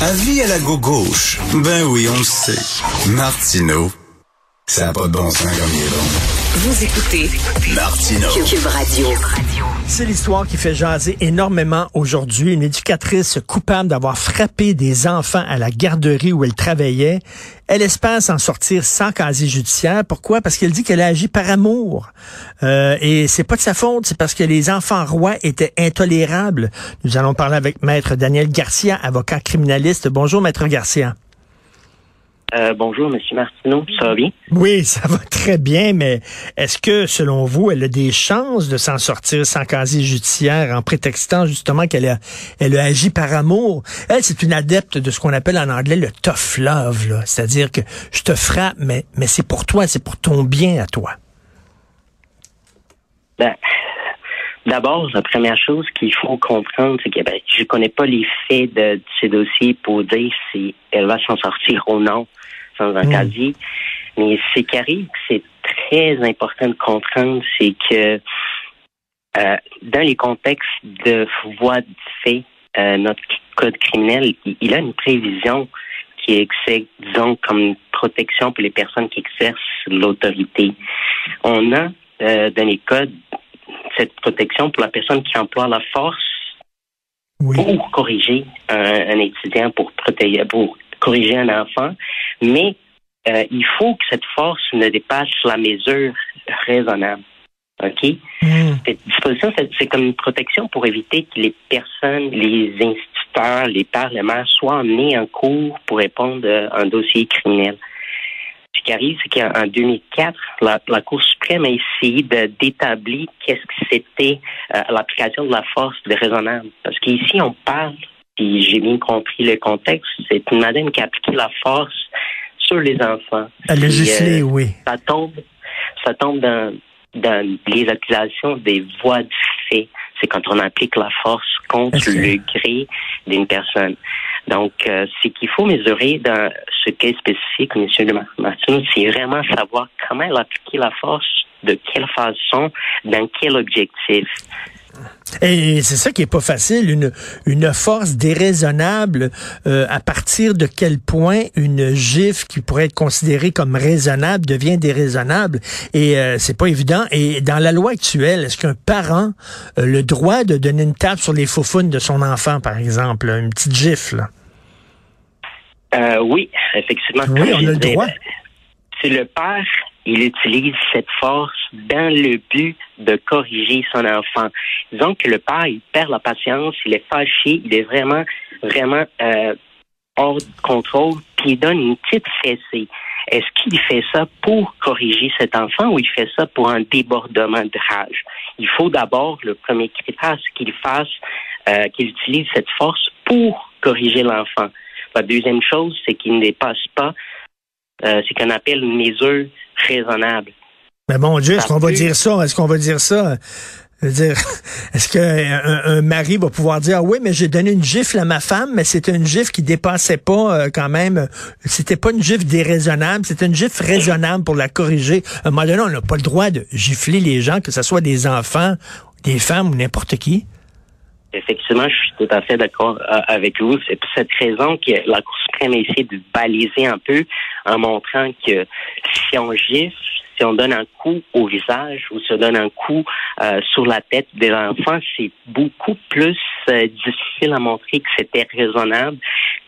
Avis à la gauche. Ben oui, on le sait. Martineau, ça n'a pas de bon sens comme il est bon. Vous écoutez Martineau. Cube Radio. C'est l'histoire qui fait jaser énormément aujourd'hui. Une éducatrice coupable d'avoir frappé des enfants à la garderie où elle travaillait. Elle espère s'en sortir sans casier judiciaire. Pourquoi? Parce qu'elle dit qu'elle a agi par amour. Euh, et c'est pas de sa faute, c'est parce que les enfants rois étaient intolérables. Nous allons parler avec Maître Daniel Garcia, avocat criminaliste. Bonjour, Maître Garcia. Euh, bonjour, Monsieur Martineau, ça va bien? Oui, ça va très bien, mais est-ce que, selon vous, elle a des chances de s'en sortir sans casier judiciaire en prétextant justement qu'elle a, elle a agi par amour? Elle, c'est une adepte de ce qu'on appelle en anglais le tough love, là. c'est-à-dire que je te frappe, mais, mais c'est pour toi, c'est pour ton bien à toi. Ben, D'abord, la première chose qu'il faut comprendre, c'est que ben, je connais pas les faits de, de ces dossiers pour dire si elle va s'en sortir ou non sans un Mm. casier. Mais ce qui arrive, c'est très important de comprendre, c'est que euh, dans les contextes de voie de fait, euh, notre code criminel, il, il a une prévision qui excède, disons, comme une protection pour les personnes qui exercent l'autorité. On a euh, dans les codes cette protection pour la personne qui emploie la force Oui. pour corriger un, un étudiant, pour protéger, pour corriger un enfant, mais euh, il faut que cette force ne dépasse la mesure raisonnable. OK? Cette disposition, c'est comme une protection pour éviter que les personnes, les instituteurs, les parlements soient amenés en cours pour répondre à un dossier criminel. Ce qui arrive, c'est qu'en 2004, la, la Cour suprême a essayé d'établir qu'est-ce que c'était euh, l'application de la force de raisonnable. Parce qu'ici, on parle, puis j'ai bien compris le contexte, c'est une madame qui a appliqué la force sur les enfants. Puis, giflé, euh, oui. ça tombe, ça tombe dans, dans les accusations des voies du fait. C'est quand on applique la force contre le gré d'une personne. Donc, euh, ce qu'il faut mesurer dans ce cas spécifique, M. de Mar- Martin, c'est vraiment savoir comment elle a appliqué la force, de quelle façon, dans quel objectif. Et c'est ça qui est pas facile, une, une force déraisonnable. euh, à partir de quel point une gifle qui pourrait être considérée comme raisonnable devient déraisonnable. Et euh, c'est pas évident. Et dans la loi actuelle, est-ce qu'un parent a le droit de donner une tape sur les faufounes de son enfant, par exemple, une petite gifle? Euh, oui, effectivement. Oui, on a le droit. ben, Si le père, il utilise cette force dans le but de corriger son enfant. Disons que le père, il perd la patience, il est fâché, il est vraiment, vraiment euh, hors de contrôle, puis il donne une petite fessée. Est-ce qu'il fait ça pour corriger cet enfant ou il fait ça pour un débordement de rage? Il faut d'abord, le premier critère, c'est qu'il fasse, euh, qu'il utilise cette force pour corriger l'enfant. La deuxième chose, c'est qu'il ne dépasse pas euh, ce qu'on appelle une mesure raisonnable. Mais mon Dieu, est-ce qu'on va dire ça? Est-ce qu'on va dire ça? Je veux dire, est-ce qu'un un mari va pouvoir dire, ah oui, mais j'ai donné une gifle à ma femme, mais c'était une gifle qui dépassait pas euh, quand même, euh, c'était pas une gifle déraisonnable, c'était une gifle raisonnable pour la corriger. À un moment donné, on n'a pas le droit de gifler les gens, que ce soit des enfants, des femmes ou n'importe qui. Effectivement, je suis tout à fait d'accord euh, avec vous. C'est pour cette raison que la Cour suprême a essayé de baliser un peu en montrant que si on gifle, si on donne un coup au visage ou si on donne un coup euh, sur la tête de l'enfant, c'est beaucoup plus euh, difficile à montrer que c'était raisonnable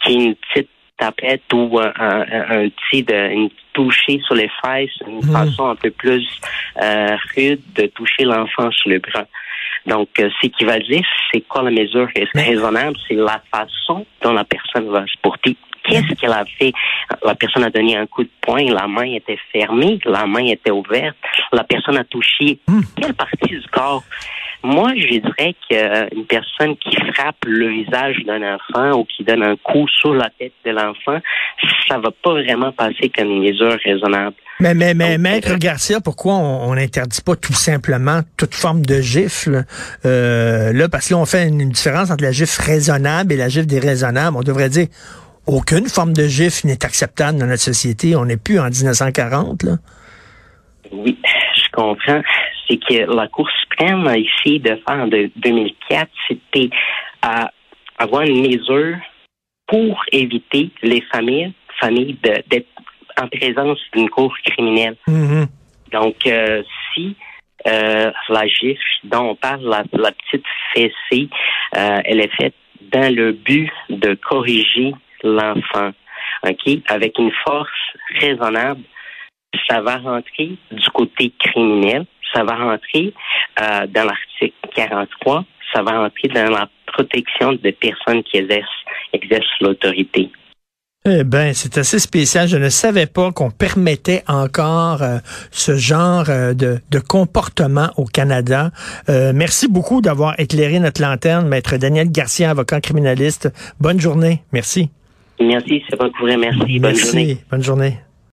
qu'une petite tapette ou un, un, un petit de, une toucher sur les fesses, une façon un peu plus euh, rude de toucher l'enfant sur le bras. Donc, euh, ce qui va dire, c'est quoi la mesure Mais- raisonnable, c'est la façon dont la personne va se porter. Qu'est-ce qu'elle a fait? La personne a donné un coup de poing, la main était fermée, la main était ouverte, la personne a touché Hmm. quelle partie du corps? Moi, je dirais qu'une personne qui frappe le visage d'un enfant ou qui donne un coup sur la tête de l'enfant, ça va pas vraiment passer comme une mesure raisonnable. Mais, mais, mais, Donc, Maître euh, Garcia, pourquoi on on n'interdit pas tout simplement toute forme de gifle? Euh, là, parce que là, on fait une, une différence entre la gifle raisonnable et la gifle déraisonnable. On devrait dire aucune forme de gifle n'est acceptable dans notre société. On n'est plus en 1940, là. Oui, je comprends. C'est que la Cour suprême a essayé de faire en de- 2004, c'était à avoir une mesure pour éviter les familles, familles d'être en présence d'une cour criminelle. Mhm. Donc, euh, si euh, la gifle dont on parle, la, la petite fessée, euh, elle est faite dans le but de corriger l'enfant, ok, avec une force raisonnable, ça va rentrer du côté criminel, ça va rentrer euh, dans l'article 43, ça va rentrer dans la protection des personnes qui exercent, l'autorité. Eh ben, c'est assez spécial. Je ne savais pas qu'on permettait encore euh, ce genre euh, de, de, comportement au Canada. Euh, merci beaucoup d'avoir éclairé notre lanterne, maître Daniel Garcia, avocat criminaliste. Bonne journée. Merci. Merci, c'est pas couvert. Merci. Bonne merci. journée. Bonne journée.